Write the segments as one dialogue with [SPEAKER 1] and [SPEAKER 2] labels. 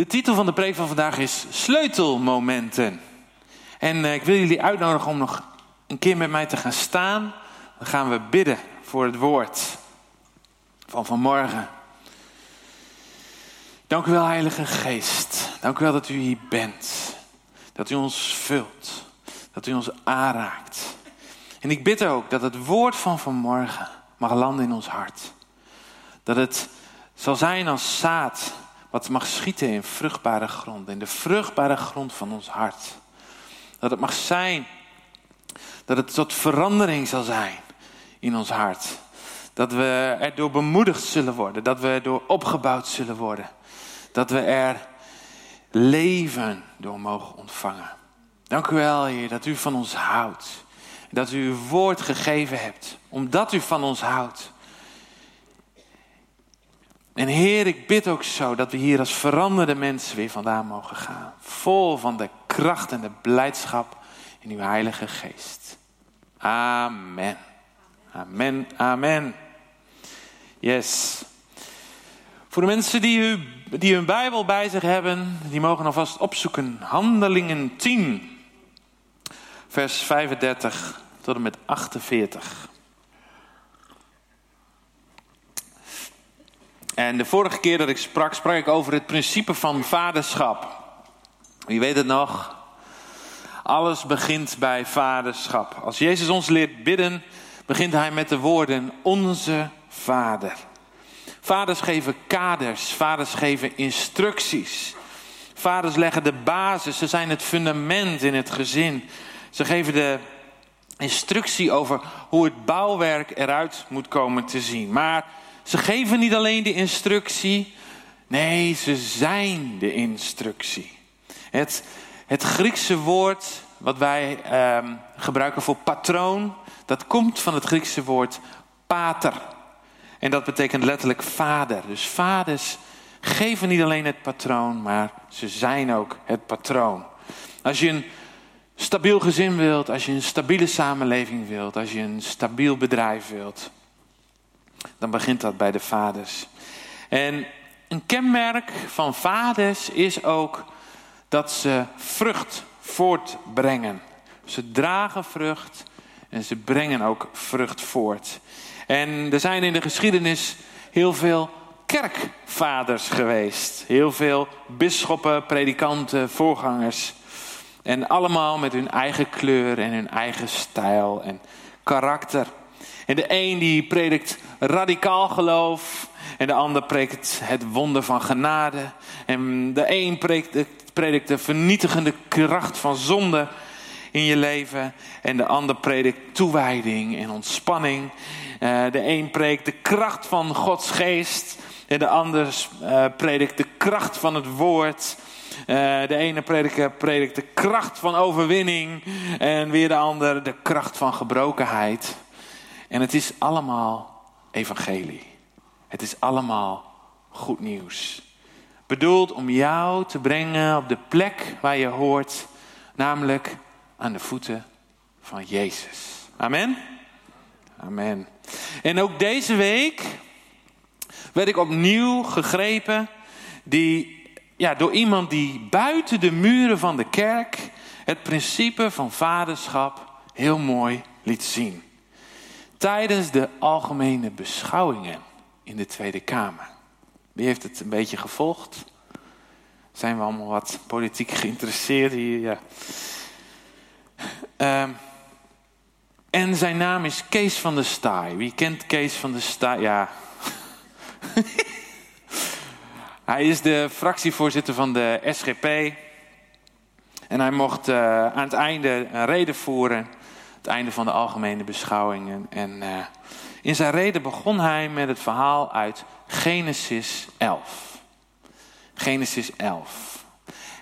[SPEAKER 1] De titel van de preek van vandaag is Sleutelmomenten. En eh, ik wil jullie uitnodigen om nog een keer met mij te gaan staan. Dan gaan we bidden voor het woord van vanmorgen. Dank u wel, Heilige Geest. Dank u wel dat u hier bent. Dat u ons vult. Dat u ons aanraakt. En ik bid ook dat het woord van vanmorgen mag landen in ons hart. Dat het zal zijn als zaad wat mag schieten in vruchtbare grond, in de vruchtbare grond van ons hart. Dat het mag zijn dat het tot verandering zal zijn in ons hart. Dat we er door bemoedigd zullen worden, dat we er door opgebouwd zullen worden. Dat we er leven door mogen ontvangen. Dank u wel, Heer, dat u van ons houdt. Dat u uw woord gegeven hebt, omdat u van ons houdt. En Heer, ik bid ook zo dat we hier als veranderde mensen weer vandaan mogen gaan. Vol van de kracht en de blijdschap in uw Heilige Geest. Amen. Amen, amen. Yes. Voor de mensen die, die hun Bijbel bij zich hebben, die mogen alvast opzoeken. Handelingen 10, vers 35 tot en met 48. En de vorige keer dat ik sprak, sprak ik over het principe van vaderschap. Wie weet het nog? Alles begint bij vaderschap. Als Jezus ons leert bidden, begint hij met de woorden Onze Vader. Vaders geven kaders, vaders geven instructies. Vaders leggen de basis, ze zijn het fundament in het gezin. Ze geven de instructie over hoe het bouwwerk eruit moet komen te zien. Maar ze geven niet alleen de instructie, nee, ze zijn de instructie. Het, het Griekse woord wat wij ehm, gebruiken voor patroon, dat komt van het Griekse woord pater. En dat betekent letterlijk vader. Dus vaders geven niet alleen het patroon, maar ze zijn ook het patroon. Als je een stabiel gezin wilt, als je een stabiele samenleving wilt, als je een stabiel bedrijf wilt, dan begint dat bij de vaders. En een kenmerk van vaders is ook dat ze vrucht voortbrengen. Ze dragen vrucht en ze brengen ook vrucht voort. En er zijn in de geschiedenis heel veel kerkvaders geweest. Heel veel bisschoppen, predikanten, voorgangers. En allemaal met hun eigen kleur en hun eigen stijl en karakter. En de een die predikt radicaal geloof. En de ander predikt het wonder van genade. En de een predikt, de vernietigende kracht van zonde in je leven. En de ander predikt toewijding en ontspanning. Uh, de een predikt de kracht van Gods geest. En de ander uh, predikt de kracht van het woord. Uh, de ene prediker predikt de kracht van overwinning. En weer de ander de kracht van gebrokenheid. En het is allemaal evangelie. Het is allemaal goed nieuws. Bedoeld om jou te brengen op de plek waar je hoort, namelijk aan de voeten van Jezus. Amen. Amen. En ook deze week werd ik opnieuw gegrepen die, ja, door iemand die buiten de muren van de kerk het principe van vaderschap heel mooi liet zien tijdens de algemene beschouwingen in de Tweede Kamer. Wie heeft het een beetje gevolgd? Zijn we allemaal wat politiek geïnteresseerd hier? Ja. Um, en zijn naam is Kees van der Staaij. Wie kent Kees van der Staaij? Ja. hij is de fractievoorzitter van de SGP. En hij mocht uh, aan het einde een reden voeren het einde van de algemene beschouwingen. En uh, in zijn reden begon hij met het verhaal uit Genesis 11. Genesis 11.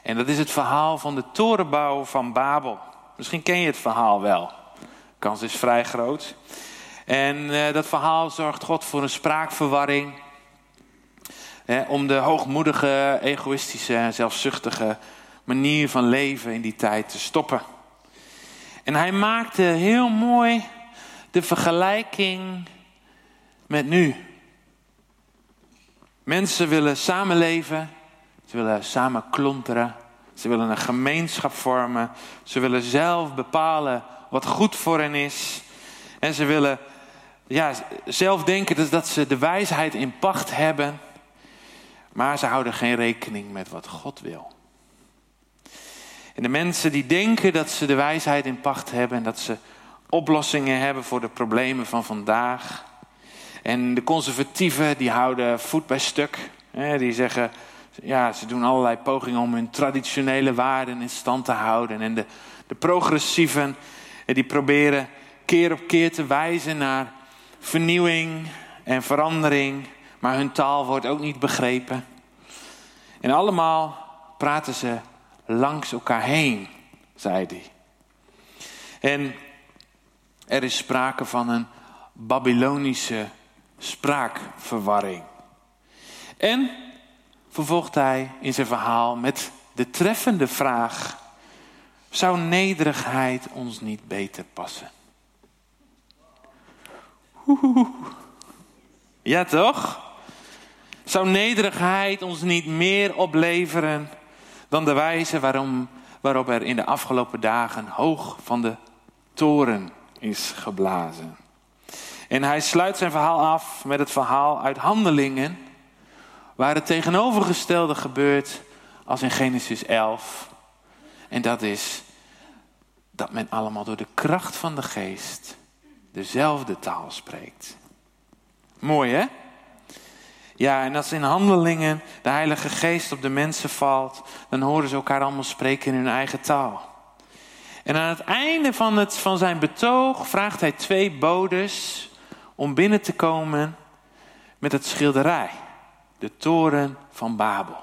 [SPEAKER 1] En dat is het verhaal van de torenbouw van Babel. Misschien ken je het verhaal wel. De kans is vrij groot. En uh, dat verhaal zorgt God voor een spraakverwarring. om de hoogmoedige, egoïstische, zelfzuchtige manier van leven in die tijd te stoppen. En hij maakte heel mooi de vergelijking met nu. Mensen willen samenleven, Ze willen samen klonteren. Ze willen een gemeenschap vormen. Ze willen zelf bepalen wat goed voor hen is. En ze willen ja, zelf denken dat ze de wijsheid in pacht hebben. Maar ze houden geen rekening met wat God wil. En de mensen die denken dat ze de wijsheid in pacht hebben en dat ze oplossingen hebben voor de problemen van vandaag. En de conservatieven die houden voet bij stuk. Die zeggen, ja, ze doen allerlei pogingen om hun traditionele waarden in stand te houden. En de, de progressieven die proberen keer op keer te wijzen naar vernieuwing en verandering. Maar hun taal wordt ook niet begrepen. En allemaal praten ze langs elkaar heen, zei hij. En er is sprake van een Babylonische spraakverwarring. En vervolgt hij in zijn verhaal met de treffende vraag: zou nederigheid ons niet beter passen? Ja, toch? Zou nederigheid ons niet meer opleveren dan de wijze waarom, waarop er in de afgelopen dagen hoog van de toren is geblazen? En hij sluit zijn verhaal af met het verhaal uit Handelingen, waar het tegenovergestelde gebeurt als in Genesis 11. En dat is dat men allemaal door de kracht van de geest dezelfde taal spreekt. Mooi hè? Ja, en als in handelingen de Heilige Geest op de mensen valt, dan horen ze elkaar allemaal spreken in hun eigen taal. En aan het einde van, het, van zijn betoog vraagt hij twee bodes om binnen te komen met het schilderij, de toren van Babel.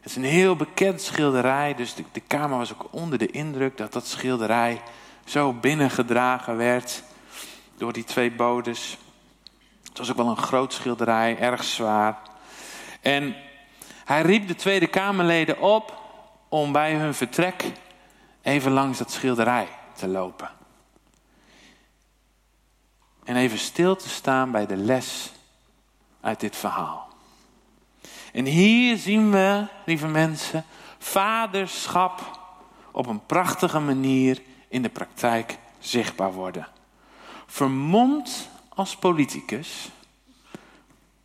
[SPEAKER 1] Het is een heel bekend schilderij, dus de, de Kamer was ook onder de indruk dat dat schilderij zo binnengedragen werd door die twee bodes. Het was ook wel een groot schilderij, erg zwaar. En hij riep de Tweede Kamerleden op om bij hun vertrek even langs dat schilderij te lopen. En even stil te staan bij de les uit dit verhaal. En hier zien we, lieve mensen, vaderschap op een prachtige manier in de praktijk zichtbaar worden. Vermomd als politicus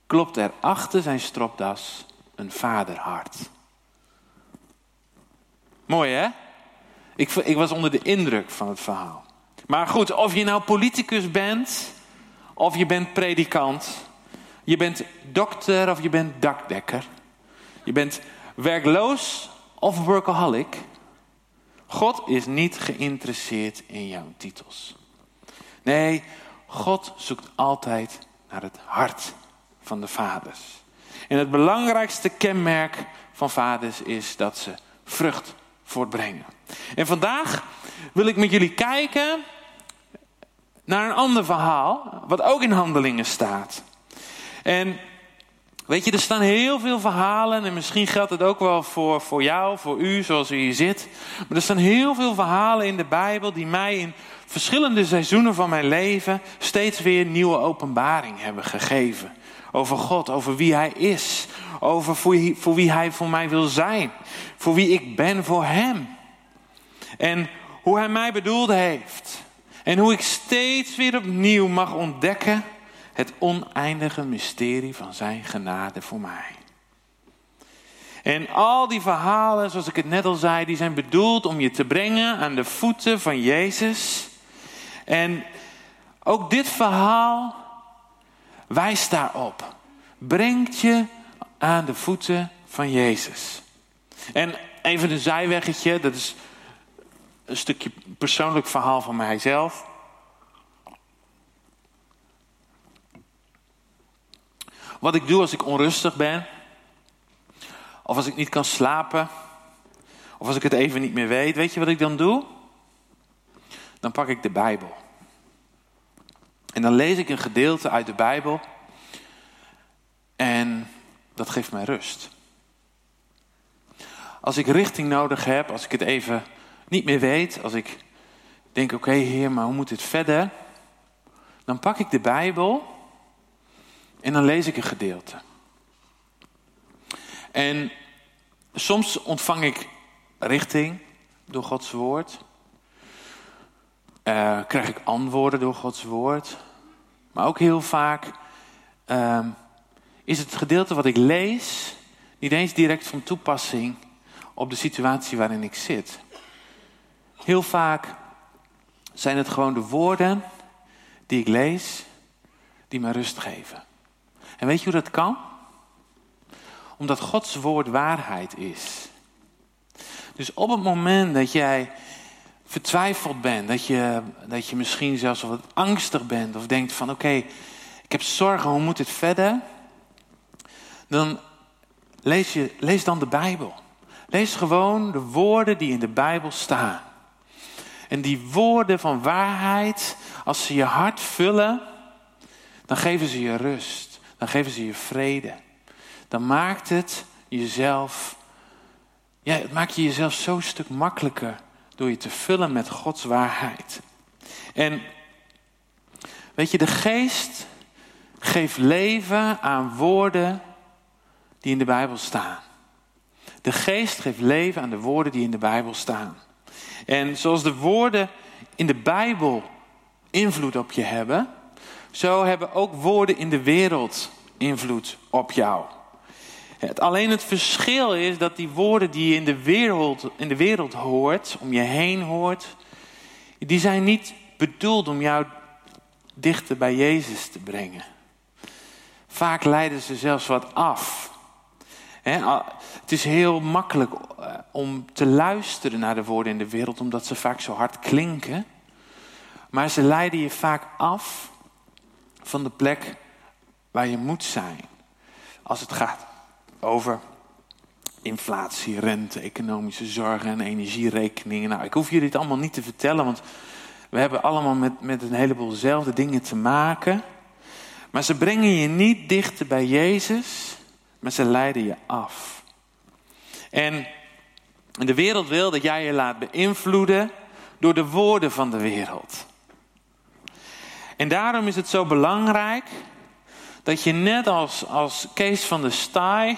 [SPEAKER 1] klopt er achter zijn stropdas een vaderhart. Mooi hè? Ik, ik was onder de indruk van het verhaal. Maar goed, of je nou politicus bent, of je bent predikant, je bent dokter of je bent dakdekker, je bent werkloos of workaholic, God is niet geïnteresseerd in jouw titels. Nee, God zoekt altijd naar het hart van de vaders. En het belangrijkste kenmerk van vaders is dat ze vrucht voortbrengen. En vandaag wil ik met jullie kijken naar een ander verhaal, wat ook in handelingen staat. En weet je, er staan heel veel verhalen en misschien geldt het ook wel voor, voor jou, voor u, zoals u hier zit. Maar er staan heel veel verhalen in de Bijbel die mij in verschillende seizoenen van mijn leven steeds weer nieuwe openbaring hebben gegeven. Over God, over wie Hij is, over voor, voor wie Hij voor mij wil zijn, voor wie ik ben voor Hem. En hoe Hij mij bedoeld heeft. En hoe ik steeds weer opnieuw mag ontdekken het oneindige mysterie van Zijn genade voor mij. En al die verhalen, zoals ik het net al zei, die zijn bedoeld om je te brengen aan de voeten van Jezus. En ook dit verhaal wijst daarop. Brengt je aan de voeten van Jezus. En even een zijweggetje, dat is een stukje persoonlijk verhaal van mijzelf. Wat ik doe als ik onrustig ben, of als ik niet kan slapen, of als ik het even niet meer weet, weet je wat ik dan doe? Dan pak ik de Bijbel. En dan lees ik een gedeelte uit de Bijbel. En dat geeft mij rust. Als ik richting nodig heb, als ik het even niet meer weet, als ik denk: oké, Heer, maar hoe moet dit verder? Dan pak ik de Bijbel en dan lees ik een gedeelte. En soms ontvang ik richting door Gods woord. Uh, krijg ik antwoorden door Gods woord. Maar ook heel vaak uh, is het gedeelte wat ik lees niet eens direct van toepassing op de situatie waarin ik zit. Heel vaak zijn het gewoon de woorden die ik lees die me rust geven. En weet je hoe dat kan? Omdat Gods woord waarheid is. Dus op het moment dat jij vertwijfeld bent, dat je, dat je misschien zelfs wat angstig bent of denkt van oké, ik heb zorgen, hoe moet het verder? Dan lees, je, lees dan de Bijbel. Lees gewoon de woorden die in de Bijbel staan. En die woorden van waarheid, als ze je hart vullen, dan geven ze je rust. Dan geven ze je vrede. Dan maakt het jezelf, ja, het maakt je jezelf zo'n stuk makkelijker door je te vullen met Gods waarheid. En weet je, de geest geeft leven aan woorden die in de Bijbel staan. De geest geeft leven aan de woorden die in de Bijbel staan. En zoals de woorden in de Bijbel invloed op je hebben, zo hebben ook woorden in de wereld invloed op jou. Het, alleen het verschil is dat die woorden die je in de, wereld, in de wereld hoort, om je heen hoort, die zijn niet bedoeld om jou dichter bij Jezus te brengen. Vaak leiden ze zelfs wat af. het is heel makkelijk eh, om te luisteren naar de woorden in de wereld, omdat ze vaak zo hard klinken. Maar ze leiden je vaak af van de plek waar je moet zijn. Als het gaat over inflatie, rente, economische zorgen en energierekeningen. Nou, ik hoef je dit allemaal niet te vertellen, want we hebben allemaal met, met een heleboel dezelfde dingen te maken. Maar ze brengen je niet dichter bij Jezus, maar ze leiden je af. En de wereld wil dat jij je laat beïnvloeden door de woorden van de wereld. En daarom is het zo belangrijk dat je net als, als Kees van de Staaij,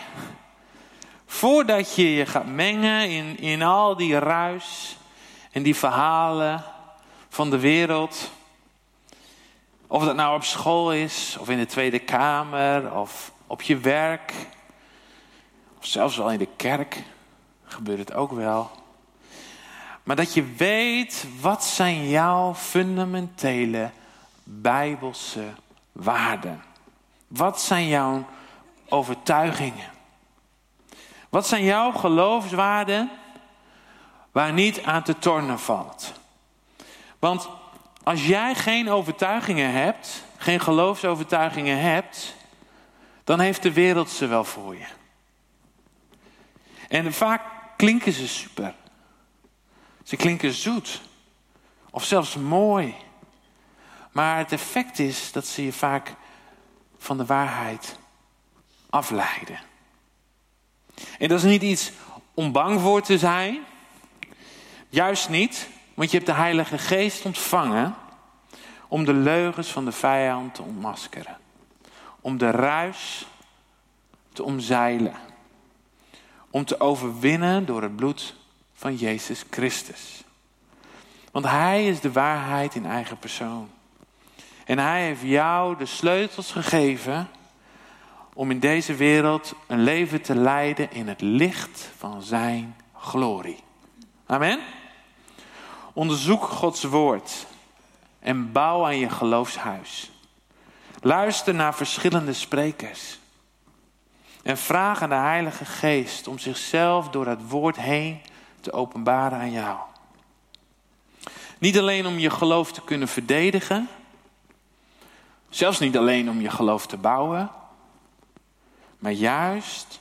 [SPEAKER 1] voordat je je gaat mengen in, in al die ruis en die verhalen van de wereld, of dat nou op school is, of in de Tweede Kamer, of op je werk, of zelfs wel in de kerk, gebeurt het ook wel. Maar dat je weet, wat zijn jouw fundamentele bijbelse waarden? Wat zijn jouw overtuigingen? Wat zijn jouw geloofswaarden waar niet aan te tornen valt? Want als jij geen overtuigingen hebt, geen geloofsovertuigingen hebt, dan heeft de wereld ze wel voor je. En vaak klinken ze super. Ze klinken zoet. Of zelfs mooi. Maar het effect is dat ze je vaak van de waarheid afleiden. En dat is niet iets om bang voor te zijn. Juist niet, want je hebt de Heilige Geest ontvangen om de leugens van de vijand te ontmaskeren. Om de ruis te omzeilen. Om te overwinnen door het bloed van Jezus Christus. Want Hij is de waarheid in eigen persoon. En hij heeft jou de sleutels gegeven om in deze wereld een leven te leiden in het licht van zijn glorie. Amen. Onderzoek Gods woord en bouw aan je geloofshuis. Luister naar verschillende sprekers. En vraag aan de Heilige Geest om zichzelf door het woord heen te openbaren aan jou. Niet alleen om je geloof te kunnen verdedigen, Zelfs niet alleen om je geloof te bouwen, maar juist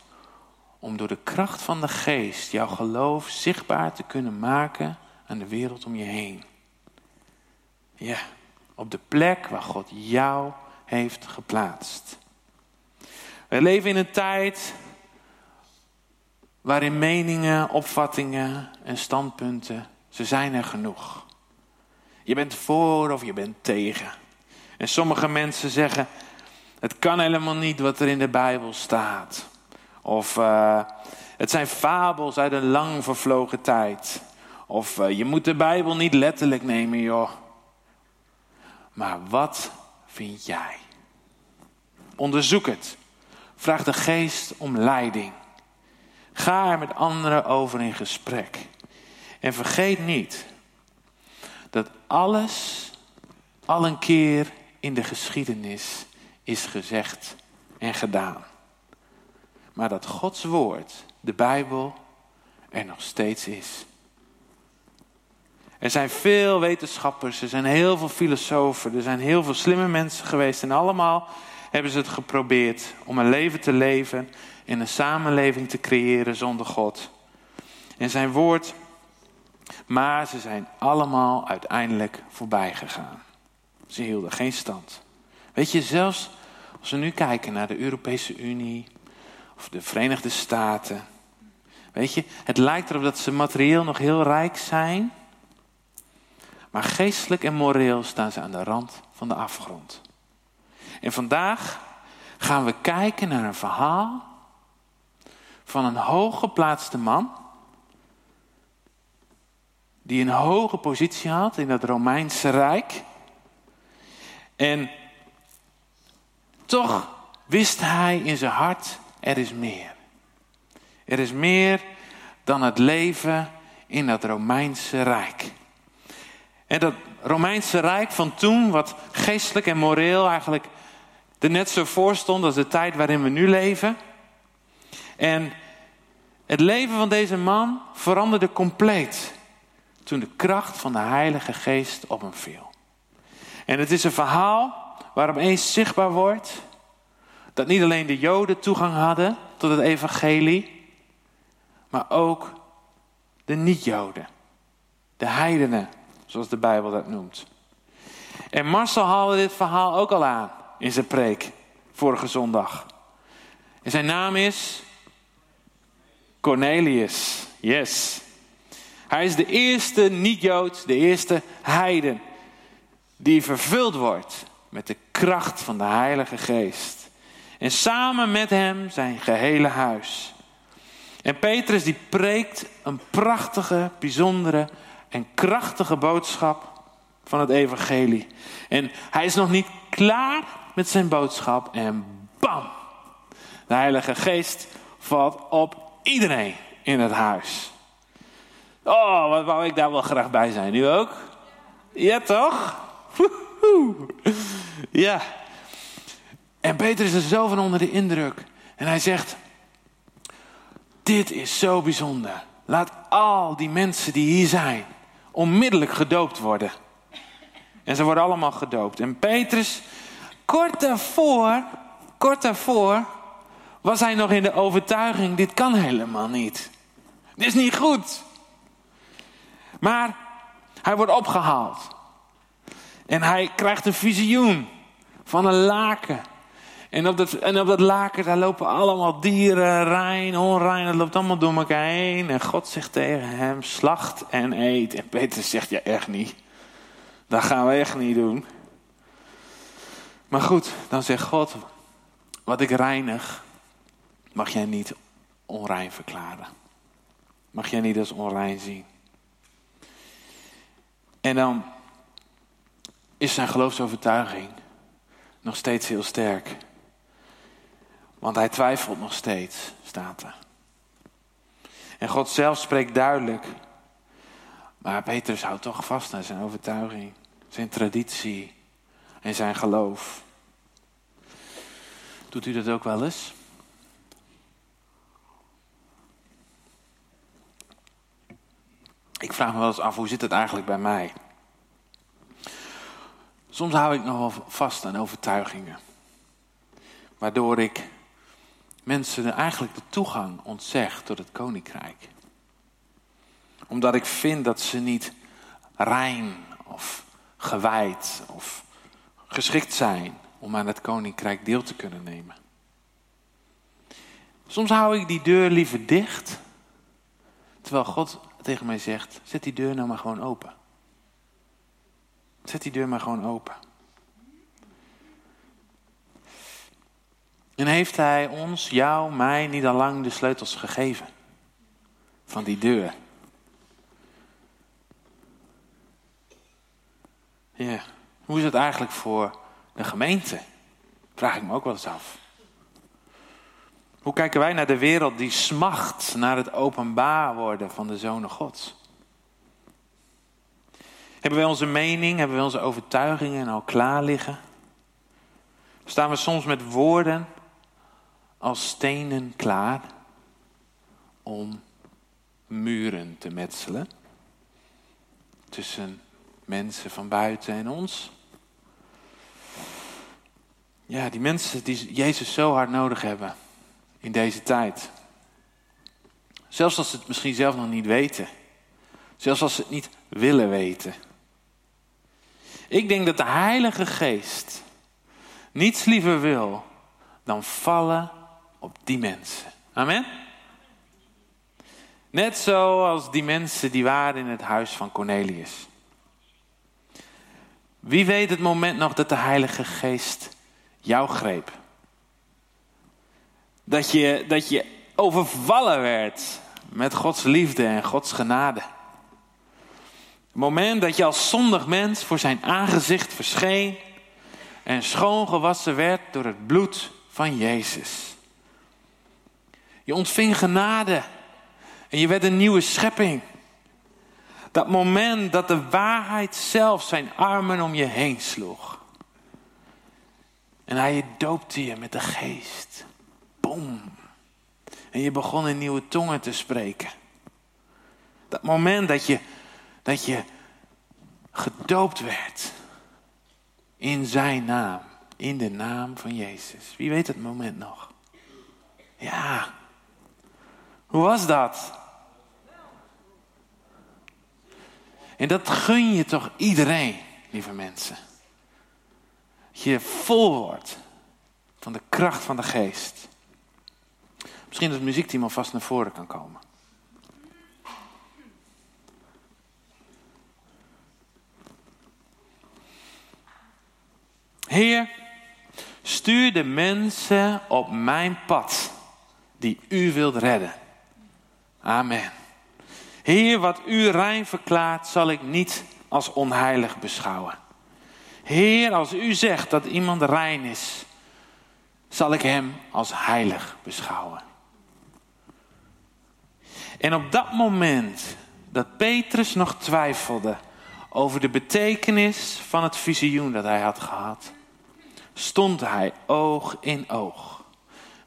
[SPEAKER 1] om door de kracht van de geest jouw geloof zichtbaar te kunnen maken aan de wereld om je heen. Ja, op de plek waar God jou heeft geplaatst. We leven in een tijd waarin meningen, opvattingen en standpunten, ze zijn er genoeg. Je bent voor of je bent tegen. En sommige mensen zeggen, het kan helemaal niet wat er in de Bijbel staat. Of uh, Het zijn fabels uit een lang vervlogen tijd. Of uh, je moet de Bijbel niet letterlijk nemen, joh. Maar wat vind jij? Onderzoek het. Vraag de geest om leiding. Ga er met anderen over in gesprek. En vergeet niet dat alles al een keer in de geschiedenis is gezegd en gedaan. Maar dat Gods woord, de Bijbel, er nog steeds is. Er zijn veel wetenschappers, er zijn heel veel filosofen, er zijn heel veel slimme mensen geweest en allemaal hebben ze het geprobeerd om een leven te leven en een samenleving te creëren zonder God. En zijn woord, maar ze zijn allemaal uiteindelijk voorbij gegaan. Ze hielden geen stand. Weet je, zelfs als we nu kijken naar de Europese Unie of de Verenigde Staten. Weet je, het lijkt erop dat ze materieel nog heel rijk zijn. Maar geestelijk en moreel staan ze aan de rand van de afgrond. En vandaag gaan we kijken naar een verhaal van een hooggeplaatste man. Die een hoge positie had in het Romeinse Rijk. En toch wist hij in zijn hart, er is meer. Er is meer dan het leven in dat Romeinse Rijk. En dat Romeinse Rijk van toen, wat geestelijk en moreel eigenlijk er net zo voor stond als de tijd waarin we nu leven. En het leven van deze man veranderde compleet toen de kracht van de Heilige Geest op hem viel. En het is een verhaal waar opeens zichtbaar wordt dat niet alleen de Joden toegang hadden tot het evangelie, maar ook de niet-Joden, de heidenen, zoals de Bijbel dat noemt. En Marcel haalde dit verhaal ook al aan in zijn preek vorige zondag. En zijn naam is Cornelius. Yes. Hij is de eerste niet-Jood, de eerste heiden, die vervuld wordt met de kracht van de Heilige Geest. En samen met hem zijn gehele huis. En Petrus die preekt een prachtige, bijzondere en krachtige boodschap van het evangelie. En hij is nog niet klaar met zijn boodschap en bam! De Heilige Geest valt op iedereen in het huis. Oh, wat wou ik daar wel graag bij zijn. Nu ook? Ja, toch? Ja. En Peter is er zo van onder de indruk. En hij zegt: Dit is zo bijzonder. Laat al die mensen die hier zijn onmiddellijk gedoopt worden. En ze worden allemaal gedoopt. En Petrus, kort daarvoor, kort daarvoor, was hij nog in de overtuiging: dit kan helemaal niet. Dit is niet goed. Maar hij wordt opgehaald. En hij krijgt een visioen van een laken. En op, dat, en op laken daar lopen allemaal dieren, rein, onrein. Dat loopt allemaal door elkaar heen. En God zegt tegen hem, slacht en eet. En Peter zegt, ja echt niet. Dat gaan we echt niet doen. Maar goed, dan zegt God, wat ik reinig, mag jij niet onrein verklaren. Mag jij niet als onrein zien. En dan is zijn geloofsovertuiging nog steeds heel sterk. Want hij twijfelt nog steeds, staat er. En God zelf spreekt duidelijk. Maar Petrus houdt toch vast aan zijn overtuiging, zijn traditie en zijn geloof. Doet u dat ook wel eens? Ik vraag me wel eens af, hoe zit het eigenlijk bij mij? Soms hou ik nog wel vast aan overtuigingen. Waardoor ik mensen eigenlijk de toegang ontzeg tot het koninkrijk. Omdat ik vind dat ze niet rein of gewijd of geschikt zijn om aan het koninkrijk deel te kunnen nemen. Soms hou ik die deur liever dicht, terwijl God tegen mij zegt: zet die deur nou maar gewoon open. Zet die deur maar gewoon open. En heeft Hij ons, jou, mij niet al lang de sleutels gegeven van die deur. Ja, hoe is het eigenlijk voor de gemeente? Vraag ik me ook wel eens af. Hoe kijken wij naar de wereld die smacht naar het openbaar worden van de Zonen Gods? Hebben wij onze mening, hebben wij onze overtuigingen al klaar liggen? Staan we soms met woorden als stenen klaar om muren te metselen tussen mensen van buiten en ons? Ja, die mensen die Jezus zo hard nodig hebben in deze tijd. Zelfs als ze het misschien zelf nog niet weten. Zelfs als ze het niet willen weten. Ik denk dat de Heilige Geest niets liever wil dan vallen op die mensen. Amen? Net zoals die mensen die waren in het huis van Cornelius. Wie weet het moment nog dat de Heilige Geest jou greep? Dat je, dat je overvallen werd met Gods liefde en Gods genade. Moment dat je als zondig mens voor zijn aangezicht verscheen en schoongewassen werd door het bloed van Jezus. Je ontving genade en je werd een nieuwe schepping. Dat moment dat de waarheid zelf zijn armen om je heen sloeg. En hij doopte je met de geest. Boom. En je begon in nieuwe tongen te spreken. Dat moment dat je, dat je gedoopt werd. In zijn naam. In de naam van Jezus. Wie weet het moment nog? Ja. Hoe was dat? En dat gun je toch iedereen, lieve mensen. Dat je vol wordt van de kracht van de geest. Misschien dat het muziekteam alvast naar voren kan komen. Heer, stuur de mensen op mijn pad die u wilt redden. Amen. Heer, wat u rein verklaart, zal ik niet als onheilig beschouwen. Heer, als u zegt dat iemand rein is, zal ik hem als heilig beschouwen. En op dat moment dat Petrus nog twijfelde over de betekenis van het visioen dat hij had gehad, stond hij oog in oog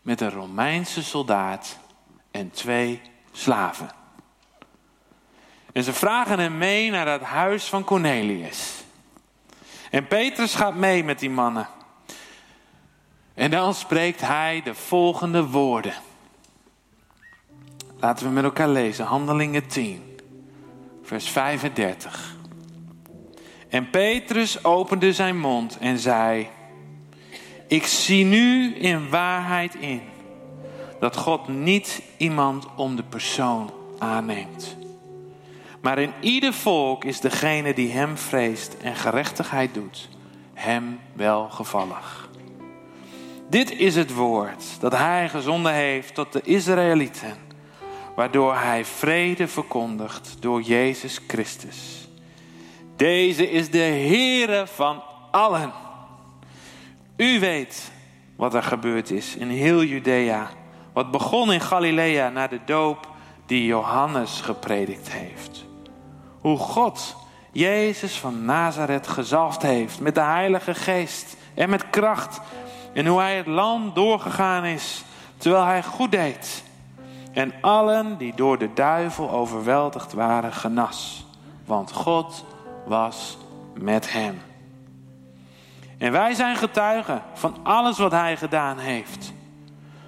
[SPEAKER 1] met een Romeinse soldaat en twee slaven. En ze vragen hem mee naar het huis van Cornelius. En Petrus gaat mee met die mannen. En dan spreekt hij de volgende woorden. Laten we met elkaar lezen, Handelingen 10, vers 35. En Petrus opende zijn mond en zei: Ik zie nu in waarheid in dat God niet iemand om de persoon aanneemt. Maar in ieder volk is degene die hem vreest en gerechtigheid doet, hem welgevallig. Dit is het woord dat hij gezonden heeft tot de Israëlieten, waardoor hij vrede verkondigt door Jezus Christus. Deze is de Heere van allen. U weet wat er gebeurd is in heel Judea, wat begon in Galilea na de doop die Johannes gepredikt heeft hoe God Jezus van Nazareth gezalfd heeft met de Heilige Geest en met kracht. En hoe hij het land doorgegaan is terwijl hij goed deed. En allen die door de duivel overweldigd waren genas. Want God was met hem. En wij zijn getuigen van alles wat hij gedaan heeft.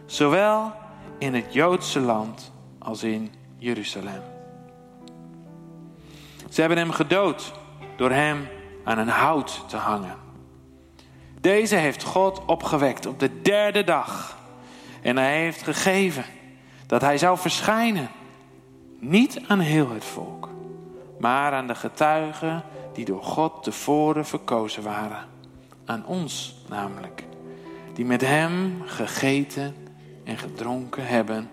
[SPEAKER 1] Zowel in het Joodse land als in Jeruzalem. Ze hebben hem gedood door hem aan een hout te hangen. Deze heeft God opgewekt op de derde dag. En hij heeft gegeven dat hij zou verschijnen. Niet aan heel het volk, maar aan de getuigen die door God tevoren verkozen waren. Aan ons namelijk, die met hem gegeten en gedronken hebben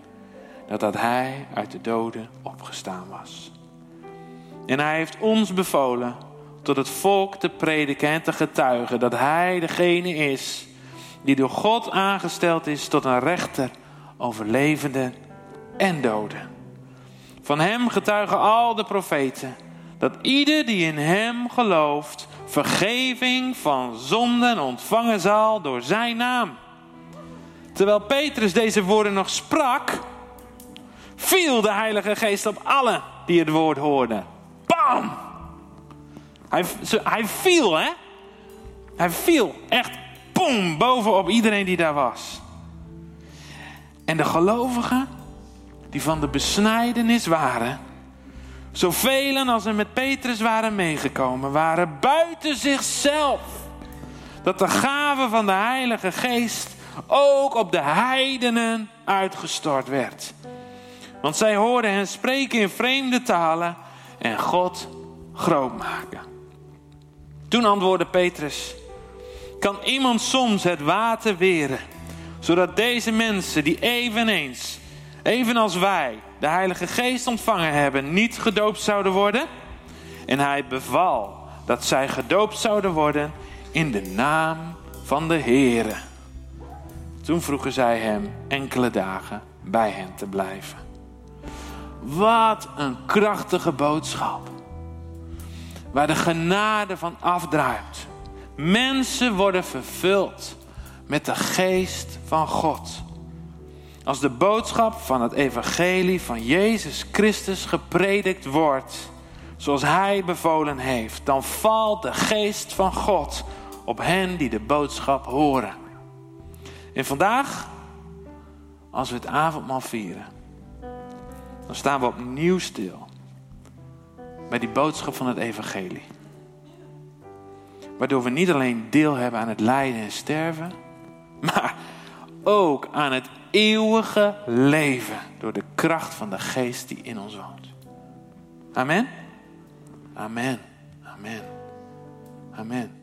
[SPEAKER 1] dat hij uit de doden opgestaan was. En hij heeft ons bevolen tot het volk te prediken en te getuigen dat hij degene is die door God aangesteld is tot een rechter over levenden en doden. Van hem getuigen al de profeten dat ieder die in hem gelooft vergeving van zonden ontvangen zal door zijn naam. Terwijl Petrus deze woorden nog sprak, viel de Heilige Geest op allen die het woord hoorden. Bam! Hij, hij viel, hè? Hij viel echt, boom, bovenop iedereen die daar was. En de gelovigen die van de besnijdenis waren, zoveel als er met Petrus waren meegekomen, waren buiten zichzelf. Dat de gave van de Heilige Geest ook op de heidenen uitgestort werd. Want zij hoorden hen spreken in vreemde talen en God groot maken. Toen antwoordde Petrus: Kan iemand soms het water weren, zodat deze mensen die eveneens, evenals wij, de Heilige Geest ontvangen hebben, niet gedoopt zouden worden? En hij beval dat zij gedoopt zouden worden in de naam van de Heere. Toen vroegen zij hem enkele dagen bij hen te blijven. Wat een krachtige boodschap. Waar de genade van afdruipt. Mensen worden vervuld met de geest van God. Als de boodschap van het evangelie van Jezus Christus gepredikt wordt, zoals Hij bevolen heeft, dan valt de geest van God op hen die de boodschap horen. En vandaag, als we het avondmaal vieren, dan staan we opnieuw stil bij die boodschap van het evangelie. Waardoor we niet alleen deel hebben aan het lijden en sterven, maar ook aan het eeuwige leven door de kracht van de geest die in ons woont. Amen. Amen. Amen. Amen.